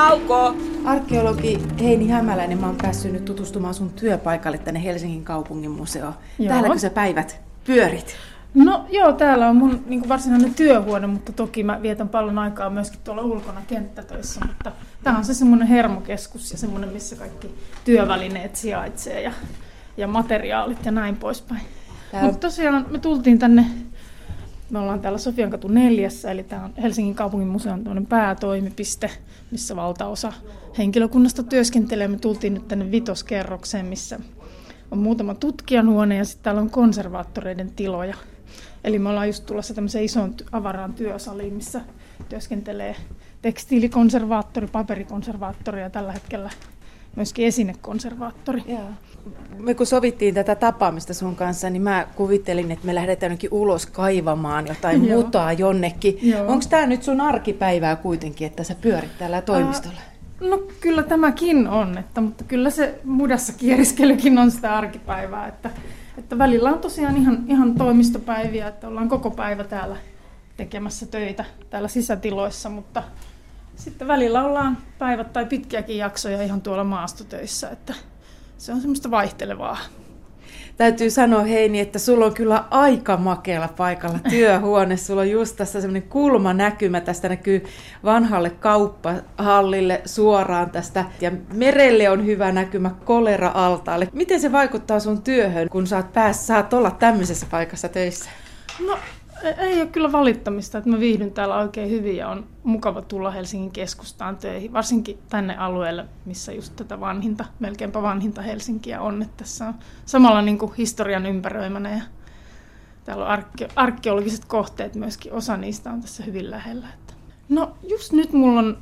Kauko! Arkeologi Heini Hämäläinen, mä oon päässyt nyt tutustumaan sun työpaikalle tänne Helsingin kaupungin museoon. Täälläkö sä päivät pyörit? No joo, täällä on mun niin varsinainen työhuone, mutta toki mä vietän paljon aikaa myöskin tuolla ulkona kenttätöissä, mutta tämä on se semmoinen hermokeskus ja semmoinen, missä kaikki työvälineet sijaitsee ja, ja materiaalit ja näin poispäin. Tää... Mutta tosiaan me tultiin tänne me ollaan täällä Sofiankatu neljässä, eli tämä on Helsingin kaupungin museon päätoimipiste, missä valtaosa henkilökunnasta työskentelee. Me tultiin nyt tänne vitoskerrokseen, missä on muutama tutkijan huone ja sitten täällä on konservaattoreiden tiloja. Eli me ollaan just tulossa tämmöiseen isoon avaraan työsaliin, missä työskentelee tekstiilikonservaattori, paperikonservaattori ja tällä hetkellä myöskin esinekonservaattori. Joo. Me kun sovittiin tätä tapaamista sun kanssa, niin mä kuvittelin, että me lähdetään jonnekin ulos kaivamaan jotain mutaa jonnekin. Onko tämä nyt sun arkipäivää kuitenkin, että sä pyörit täällä toimistolla? Ää, no kyllä tämäkin on, että, mutta kyllä se mudassa kieriskelykin on sitä arkipäivää. Että, että välillä on tosiaan ihan, ihan toimistopäiviä, että ollaan koko päivä täällä tekemässä töitä täällä sisätiloissa, mutta sitten välillä ollaan päivät tai pitkiäkin jaksoja ihan tuolla maastotöissä, että se on semmoista vaihtelevaa. Täytyy sanoa Heini, että sulla on kyllä aika makealla paikalla työhuone. Sulla on just tässä semmoinen kulma näkymä. Tästä näkyy vanhalle kauppahallille suoraan tästä. Ja merelle on hyvä näkymä kolera-altaalle. Miten se vaikuttaa sun työhön, kun saat päässä, saat olla tämmöisessä paikassa töissä? No ei ole kyllä valittamista, että mä viihdyn täällä oikein hyvin ja on mukava tulla Helsingin keskustaan töihin, varsinkin tänne alueelle, missä just tätä vanhinta, melkeinpä vanhinta Helsinkiä on. Että tässä on samalla niin kuin historian ympäröimänä ja täällä on arke- arkeologiset kohteet myöskin, osa niistä on tässä hyvin lähellä. Että. No just nyt mulla on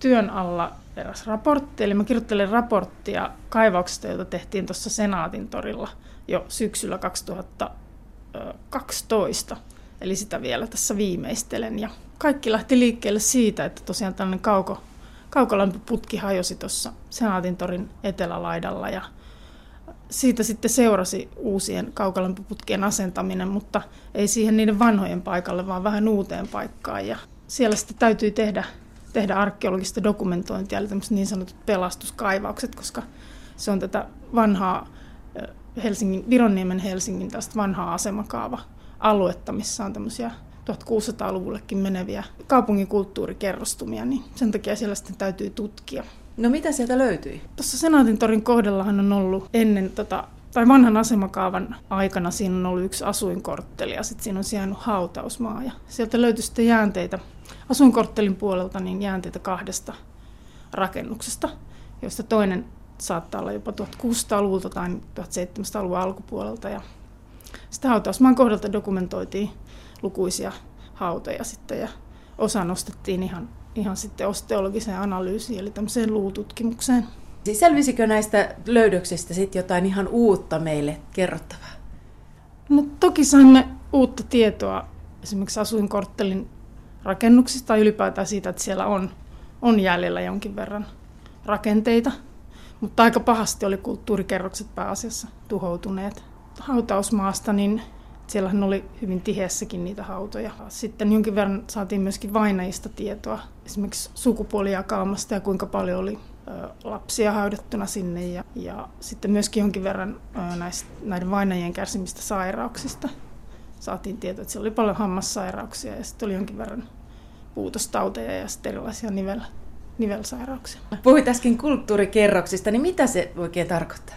työn alla eräs raportti, eli mä kirjoittelen raporttia kaivauksesta, jota tehtiin tuossa Senaatin torilla jo syksyllä 2012. Eli sitä vielä tässä viimeistelen. Ja kaikki lähti liikkeelle siitä, että tosiaan tällainen kauko, kaukolämpöputki hajosi tuossa Senaatintorin etelälaidalla ja siitä sitten seurasi uusien kaukolämpöputkien asentaminen, mutta ei siihen niiden vanhojen paikalle, vaan vähän uuteen paikkaan. Ja siellä sitten täytyy tehdä, tehdä arkeologista dokumentointia, eli niin sanotut pelastuskaivaukset, koska se on tätä vanhaa Helsingin, Vironniemen Helsingin tästä vanhaa asemakaava aluetta, missä on tämmöisiä 1600-luvullekin meneviä kaupungin kulttuurikerrostumia, niin sen takia siellä sitten täytyy tutkia. No mitä sieltä löytyi? Tuossa Senaatintorin kohdallahan on ollut ennen tota, tai vanhan asemakaavan aikana siinä on ollut yksi asuinkortteli ja sitten siinä on sijainnut hautausmaa. Ja sieltä löytyi sitten jäänteitä asuinkorttelin puolelta niin jäänteitä kahdesta rakennuksesta, joista toinen saattaa olla jopa 1600-luvulta tai 1700-luvun alkupuolelta. Ja sitä hautausmaan kohdalta dokumentoitiin lukuisia hautoja sitten ja osa nostettiin ihan, ihan sitten osteologiseen analyysiin, eli tämmöiseen luututkimukseen. Siis selvisikö näistä löydöksistä sitten jotain ihan uutta meille kerrottavaa? No toki saimme uutta tietoa esimerkiksi asuinkorttelin rakennuksista tai ylipäätään siitä, että siellä on, on jäljellä jonkin verran rakenteita. Mutta aika pahasti oli kulttuurikerrokset pääasiassa tuhoutuneet hautausmaasta, niin siellähän oli hyvin tiheessäkin niitä hautoja. Sitten jonkin verran saatiin myöskin vainajista tietoa, esimerkiksi sukupuolijakaumasta ja kuinka paljon oli lapsia haudattuna sinne ja, ja sitten myöskin jonkin verran näistä, näiden vainajien kärsimistä sairauksista. Saatiin tietoa, että siellä oli paljon hammassairauksia ja sitten oli jonkin verran puutostauteja ja sitten erilaisia nivel, nivelsairauksia. Puhuit äsken kulttuurikerroksista, niin mitä se oikein tarkoittaa?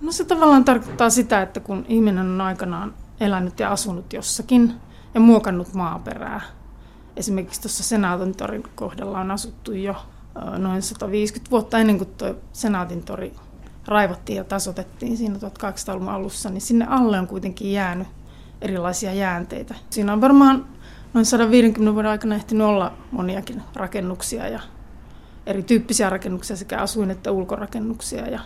No se tavallaan tarkoittaa sitä, että kun ihminen on aikanaan elänyt ja asunut jossakin ja muokannut maaperää, esimerkiksi tuossa Senaatin torin kohdalla on asuttu jo noin 150 vuotta ennen kuin tuo Senaatin tori raivattiin ja tasotettiin siinä 1800-luvun alussa, niin sinne alle on kuitenkin jäänyt erilaisia jäänteitä. Siinä on varmaan noin 150 vuoden aikana ehtinyt olla moniakin rakennuksia ja erityyppisiä rakennuksia, sekä asuin- että ulkorakennuksia. Ja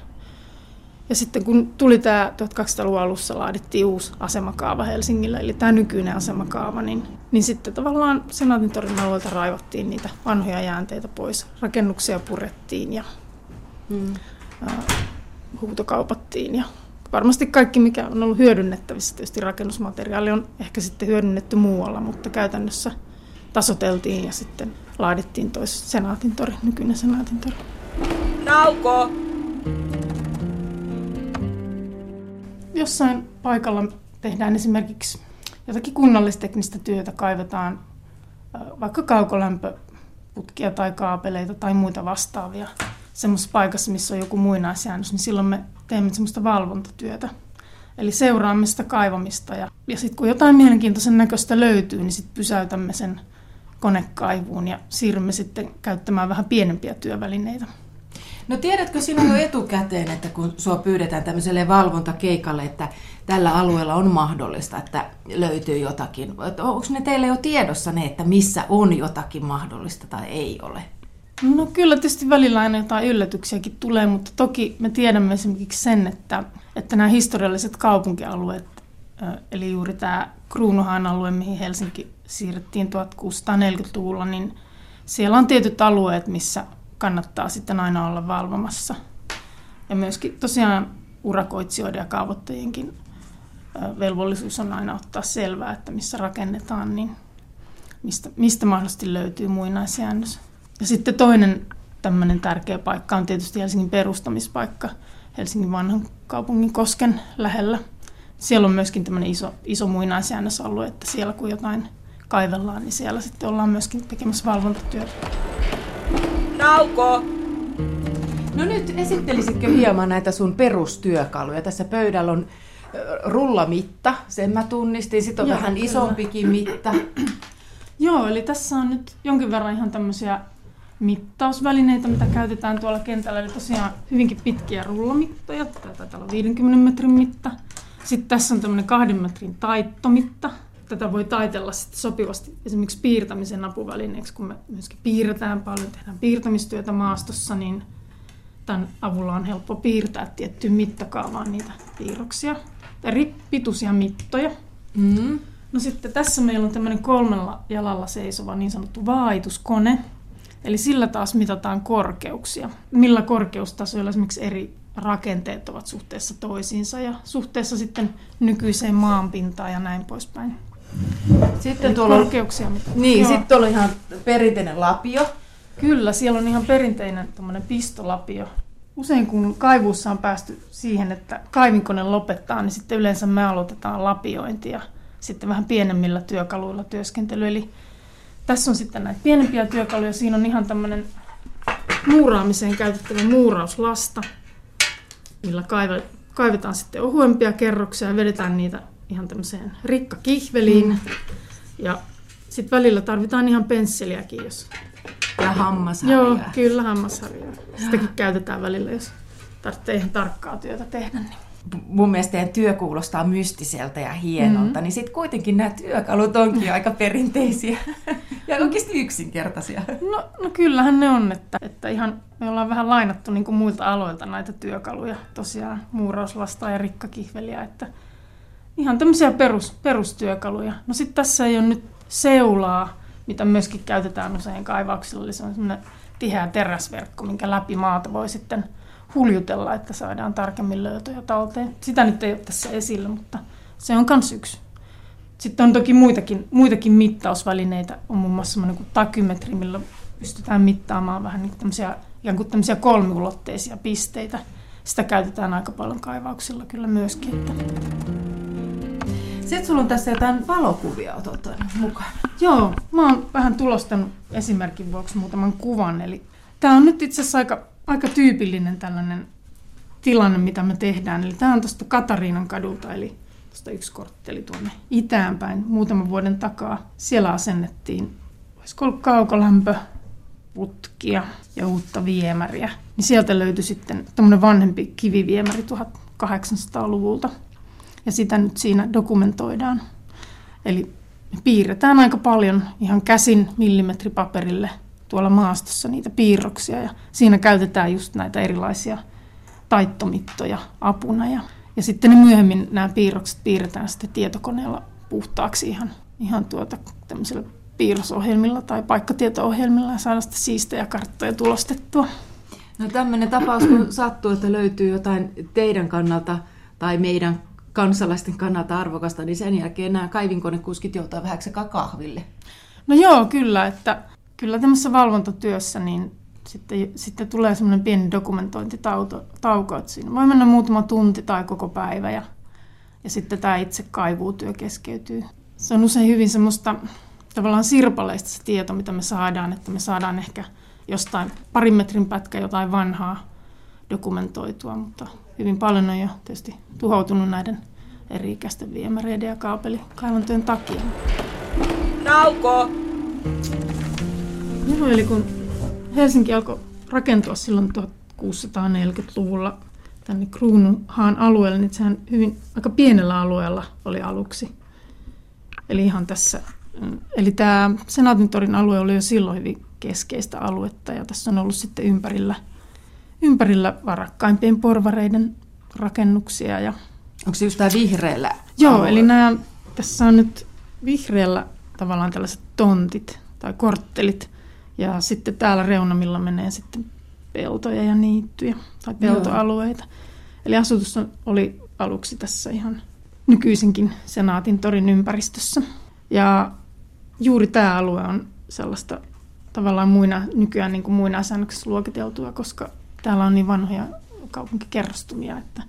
ja sitten kun tuli tämä 1200-luvun alussa laadittiin uusi asemakaava Helsingillä, eli tämä nykyinen asemakaava, niin, niin sitten tavallaan Senaatintorin alueelta raivattiin niitä vanhoja jäänteitä pois. Rakennuksia purettiin ja hmm. äh, huutokaupattiin ja varmasti kaikki, mikä on ollut hyödynnettävissä, tietysti rakennusmateriaali on ehkä sitten hyödynnetty muualla, mutta käytännössä tasoteltiin ja sitten laadittiin tois Senaatin tori, nykyinen Senaatin tori. Nauko! Jossain paikalla tehdään esimerkiksi jotakin kunnallisteknistä työtä, kaivetaan vaikka kaukolämpöputkia tai kaapeleita tai muita vastaavia semmoisessa paikassa, missä on joku muinaisjäännös, niin silloin me teemme semmoista valvontatyötä. Eli seuraamme sitä kaivamista ja, ja sitten kun jotain mielenkiintoisen näköistä löytyy, niin sitten pysäytämme sen konekaivuun ja siirrymme sitten käyttämään vähän pienempiä työvälineitä. No tiedätkö sinä jo etukäteen, että kun sua pyydetään tämmöiselle valvontakeikalle, että tällä alueella on mahdollista, että löytyy jotakin. Onko ne teille jo tiedossa ne, että missä on jotakin mahdollista tai ei ole? No kyllä tietysti välillä aina jotain yllätyksiäkin tulee, mutta toki me tiedämme esimerkiksi sen, että, että nämä historialliset kaupunkialueet, eli juuri tämä Kruunuhaan alue, mihin Helsinki siirrettiin 1640-luvulla, niin siellä on tietyt alueet, missä kannattaa sitten aina olla valvomassa. Ja myöskin tosiaan urakoitsijoiden ja kaavoittajienkin velvollisuus on aina ottaa selvää, että missä rakennetaan, niin mistä, mistä mahdollisesti löytyy muinaisjäännös. Ja sitten toinen tämmöinen tärkeä paikka on tietysti Helsingin perustamispaikka Helsingin vanhan kaupungin kosken lähellä. Siellä on myöskin tämmöinen iso, iso muinaisjäännösalue, että siellä kun jotain kaivellaan, niin siellä sitten ollaan myöskin tekemässä valvontatyötä. Nauko! No nyt esittelisitkö hieman näitä sun perustyökaluja? Tässä pöydällä on rullamitta, sen mä tunnistin. Sitten on Joo, vähän kyllä. isompikin mitta. Joo, eli tässä on nyt jonkin verran ihan tämmöisiä mittausvälineitä, mitä käytetään tuolla kentällä. Eli tosiaan hyvinkin pitkiä rullamittoja. Tämä taitaa olla 50 metrin mitta. Sitten tässä on tämmöinen kahden metrin taittomitta. Tätä voi taitella sitten sopivasti esimerkiksi piirtämisen apuvälineeksi, kun me myöskin piirretään paljon, tehdään piirtämistyötä maastossa, niin tämän avulla on helppo piirtää tiettyyn mittakaavaan niitä piirroksia. Eri pituisia mittoja. Mm. No sitten tässä meillä on tämmöinen kolmella jalalla seisova niin sanottu vaahituskone. Eli sillä taas mitataan korkeuksia. Millä korkeustasoilla esimerkiksi eri rakenteet ovat suhteessa toisiinsa ja suhteessa sitten nykyiseen maanpintaan ja näin poispäin. Sitten tuolla on, korkeuksia. Mitä, niin, sitten tuolla on ihan perinteinen lapio. Kyllä, siellä on ihan perinteinen pistolapio. Usein kun kaivuussa on päästy siihen, että kaivinkone lopettaa, niin sitten yleensä me aloitetaan lapiointia sitten vähän pienemmillä työkaluilla työskentely. Eli tässä on sitten näitä pienempiä työkaluja. Siinä on ihan tämmöinen muuraamiseen käytettävä muurauslasta, millä kaivetaan sitten ohuempia kerroksia ja vedetään niitä ihan tämmöiseen rikkakihveliin. Mm. Ja sitten välillä tarvitaan ihan pensseliäkin, jos... Ja hammasharjaa. Joo, kyllä hammasharjaa. Sitäkin käytetään välillä, jos tarvitsee ihan tarkkaa työtä tehdä. Niin mun mielestä teidän työ kuulostaa mystiseltä ja hienolta, mm-hmm. niin sitten kuitenkin nämä työkalut onkin aika perinteisiä ja oikeasti yksinkertaisia. No, no kyllähän ne on, että, että ihan me ollaan vähän lainattu niin kuin muilta aloilta näitä työkaluja, tosiaan muurauslasta ja rikkakihveliä, että ihan tämmöisiä perus, perustyökaluja. No sitten tässä ei ole nyt seulaa, mitä myöskin käytetään usein kaivauksilla, eli se on semmoinen tiheä teräsverkko, minkä läpi maata voi sitten huljutella, että saadaan tarkemmin löytöjä talteen. Sitä nyt ei ole tässä esillä, mutta se on myös yksi. Sitten on toki muitakin, muitakin mittausvälineitä. On muun muassa semmoinen kuin takymetri, millä pystytään mittaamaan vähän niin tämmöisiä, ikään kuin tämmöisiä kolmiulotteisia pisteitä. Sitä käytetään aika paljon kaivauksilla kyllä myöskin. Että... Sitten sulla on tässä jotain valokuvia otettu mukaan. Joo, mä oon vähän tulostanut esimerkin vuoksi muutaman kuvan. Eli tämä on nyt itse asiassa aika aika tyypillinen tällainen tilanne, mitä me tehdään. Eli tämä on tuosta Katariinan kadulta, eli tuosta yksi kortteli tuonne itäänpäin muutaman vuoden takaa. Siellä asennettiin, olisiko ollut kaukolämpö, putkia ja uutta viemäriä. Niin sieltä löytyi sitten tämmöinen vanhempi kiviviemäri 1800-luvulta. Ja sitä nyt siinä dokumentoidaan. Eli piirretään aika paljon ihan käsin millimetripaperille tuolla maastossa niitä piirroksia ja siinä käytetään just näitä erilaisia taittomittoja apuna ja, ja sitten ne myöhemmin nämä piirrokset piirretään sitten tietokoneella puhtaaksi ihan, ihan tuota tämmöisellä piirrosohjelmilla tai paikkatieto-ohjelmilla ja saada sitten siistejä karttoja tulostettua. No tämmöinen tapaus, kun sattuu, että löytyy jotain teidän kannalta tai meidän kansalaisten kannalta arvokasta, niin sen jälkeen nämä kaivinkonekuskit joutaa vähän kahville. No joo, kyllä, että kyllä tämmöisessä valvontatyössä niin sitten, sitten tulee semmoinen pieni dokumentointitauko, että siinä voi mennä muutama tunti tai koko päivä ja, ja sitten tämä itse kaivuutyö keskeytyy. Se on usein hyvin semmoista tavallaan sirpaleista se tieto, mitä me saadaan, että me saadaan ehkä jostain parin metrin pätkä jotain vanhaa dokumentoitua, mutta hyvin paljon on jo tietysti tuhoutunut näiden eri-ikäisten viemäreiden ja kaapelikaivantojen takia. Nauko! Joo, eli kun Helsinki alkoi rakentua silloin 1640-luvulla tänne Kruununhaan alueelle, niin sehän hyvin aika pienellä alueella oli aluksi. Eli ihan tässä, eli tämä Senaatintorin alue oli jo silloin hyvin keskeistä aluetta ja tässä on ollut sitten ympärillä, ympärillä varakkaimpien porvareiden rakennuksia. Ja... Onko se just tämä vihreällä? Joo, eli nämä, tässä on nyt vihreällä tavallaan tällaiset tontit tai korttelit, ja sitten täällä reunamilla menee sitten peltoja ja niittyjä tai peltoalueita. Joo. Eli asutus oli aluksi tässä ihan nykyisinkin Senaatin torin ympäristössä. Ja juuri tämä alue on sellaista tavallaan muina, nykyään niin kuin muinaisäännöksessä luokiteltua, koska täällä on niin vanhoja kaupunkikerrostumia, että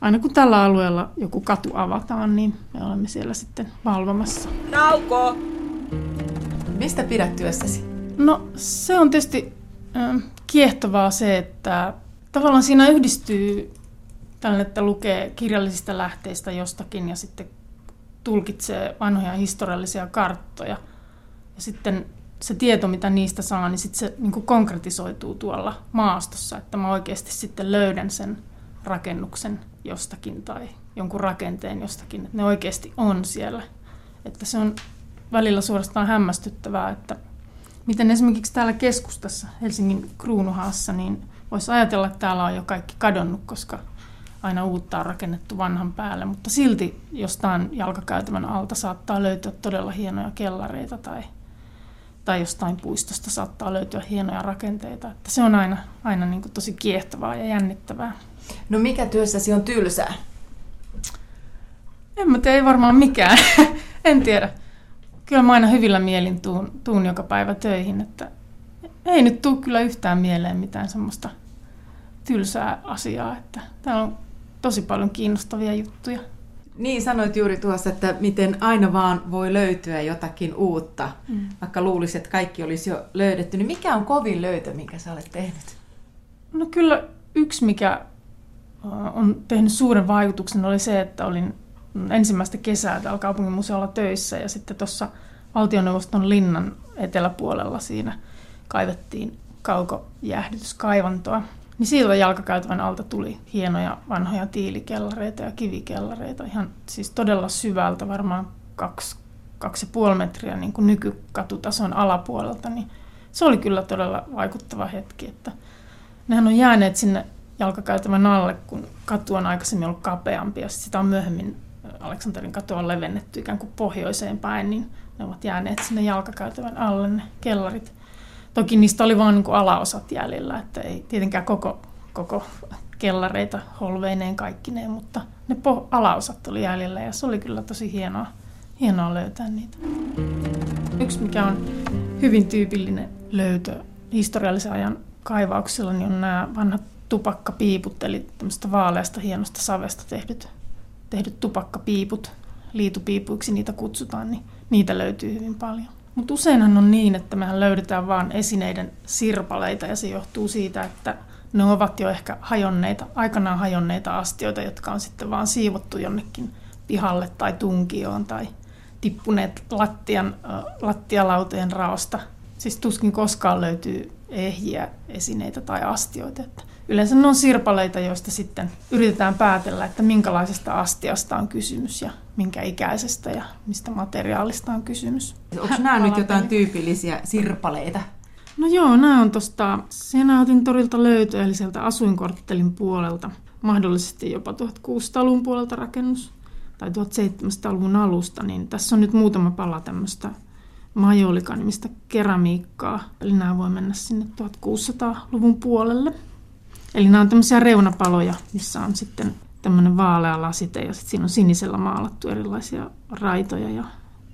aina kun tällä alueella joku katu avataan, niin me olemme siellä sitten valvomassa. Nauko! Mistä pidät työssäsi? No se on tietysti äh, kiehtovaa se, että tavallaan siinä yhdistyy tällainen, että lukee kirjallisista lähteistä jostakin ja sitten tulkitsee vanhoja historiallisia karttoja. Ja sitten se tieto, mitä niistä saa, niin sitten se niin konkretisoituu tuolla maastossa, että mä oikeasti sitten löydän sen rakennuksen jostakin tai jonkun rakenteen jostakin, että ne oikeasti on siellä. Että se on välillä suorastaan hämmästyttävää, että miten esimerkiksi täällä keskustassa Helsingin Kruunuhaassa, niin voisi ajatella, että täällä on jo kaikki kadonnut, koska aina uutta on rakennettu vanhan päälle, mutta silti jostain jalkakäytävän alta saattaa löytyä todella hienoja kellareita tai, tai jostain puistosta saattaa löytyä hienoja rakenteita. Että se on aina, aina niin kuin tosi kiehtovaa ja jännittävää. No mikä työssäsi on tylsää? En mä tiedä, ei varmaan mikään. en tiedä kyllä mä aina hyvillä mielin tuun, tuun joka päivä töihin, että ei nyt tule kyllä yhtään mieleen mitään semmoista tylsää asiaa, että täällä on tosi paljon kiinnostavia juttuja. Niin, sanoit juuri tuossa, että miten aina vaan voi löytyä jotakin uutta, mm. vaikka luulisi, että kaikki olisi jo löydetty. Niin mikä on kovin löytö, minkä sä olet tehnyt? No kyllä yksi, mikä on tehnyt suuren vaikutuksen, oli se, että olin ensimmäistä kesää täällä kaupungin museolla töissä ja sitten tuossa valtioneuvoston linnan eteläpuolella siinä kaivettiin kaukojäähdytyskaivantoa. Niin siitä jalkakäytävän alta tuli hienoja vanhoja tiilikellareita ja kivikellareita, ihan siis todella syvältä, varmaan kaksi, kaksi ja puoli metriä niin kuin nykykatutason alapuolelta, niin se oli kyllä todella vaikuttava hetki, että nehän on jääneet sinne jalkakäytävän alle, kun katu on aikaisemmin ollut kapeampi ja sitä on myöhemmin Aleksanterin katu on levennetty ikään kuin pohjoiseen päin, niin ne ovat jääneet sinne jalkakäytävän alle ne kellarit. Toki niistä oli vain niin alaosat jäljellä, että ei tietenkään koko, koko kellareita holveineen kaikkineen, mutta ne po- alaosat oli jäljellä ja se oli kyllä tosi hienoa, hienoa löytää niitä. Yksi, mikä on hyvin tyypillinen löytö historiallisen ajan kaivauksilla, niin on nämä vanhat tupakkapiiput, eli tämmöistä vaaleasta hienosta savesta tehdyt tehdyt tupakkapiiput, liitupiipuiksi niitä kutsutaan, niin niitä löytyy hyvin paljon. Mutta useinhan on niin, että mehän löydetään vain esineiden sirpaleita ja se johtuu siitä, että ne ovat jo ehkä hajonneita, aikanaan hajonneita astioita, jotka on sitten vaan siivottu jonnekin pihalle tai tunkioon tai tippuneet lattian, lattialauteen raosta. Siis tuskin koskaan löytyy ehjiä esineitä tai astioita. Että yleensä ne on sirpaleita, joista sitten yritetään päätellä, että minkälaisesta astiasta on kysymys ja minkä ikäisestä ja mistä materiaalista on kysymys. Onko nämä nyt jotain tyypillisiä sirpaleita? No joo, nämä on tuosta Senaatin torilta löyty, eli sieltä asuinkorttelin puolelta. Mahdollisesti jopa 1600-luvun puolelta rakennus tai 1700-luvun alusta, niin tässä on nyt muutama pala tämmöistä majolikanimista keramiikkaa. Eli nämä voi mennä sinne 1600-luvun puolelle. Eli nämä on tämmöisiä reunapaloja, missä on sitten tämmöinen vaalea lasite ja sitten siinä on sinisellä maalattu erilaisia raitoja ja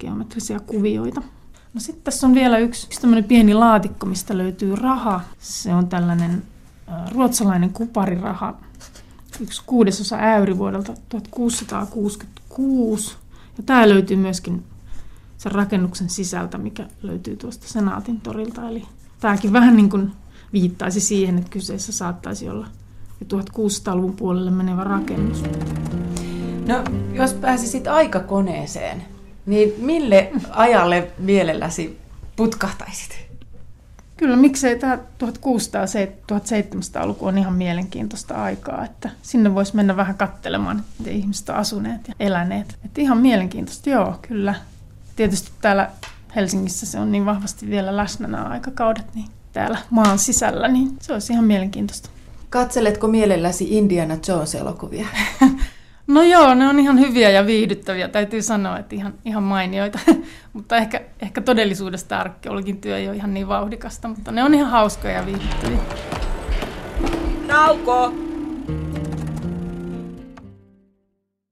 geometrisia kuvioita. No sitten tässä on vielä yksi, yksi tämmöinen pieni laatikko, mistä löytyy raha. Se on tällainen ruotsalainen kupariraha, yksi kuudesosa äyri vuodelta 1666. Ja tämä löytyy myöskin sen rakennuksen sisältä, mikä löytyy tuosta Senaatin torilta. Eli tämäkin vähän niin kuin viittaisi siihen, että kyseessä saattaisi olla 1600-luvun puolelle menevä rakennus. No, jos pääsisit aikakoneeseen, niin mille ajalle mielelläsi putkahtaisit? Kyllä, miksei tämä 1600-1700-luku on ihan mielenkiintoista aikaa, että sinne voisi mennä vähän katselemaan, miten ihmiset on asuneet ja eläneet. Että ihan mielenkiintoista, joo, kyllä. Tietysti täällä Helsingissä se on niin vahvasti vielä läsnä nämä aikakaudet, niin täällä maan sisällä, niin se olisi ihan mielenkiintoista. Katseletko mielelläsi Indiana Jones-elokuvia? No joo, ne on ihan hyviä ja viihdyttäviä, täytyy sanoa, että ihan, ihan mainioita. mutta ehkä, ehkä todellisuudesta arkeologin työ ei ole ihan niin vauhdikasta, mutta ne on ihan hauskoja ja viihdyttäviä. Nauko!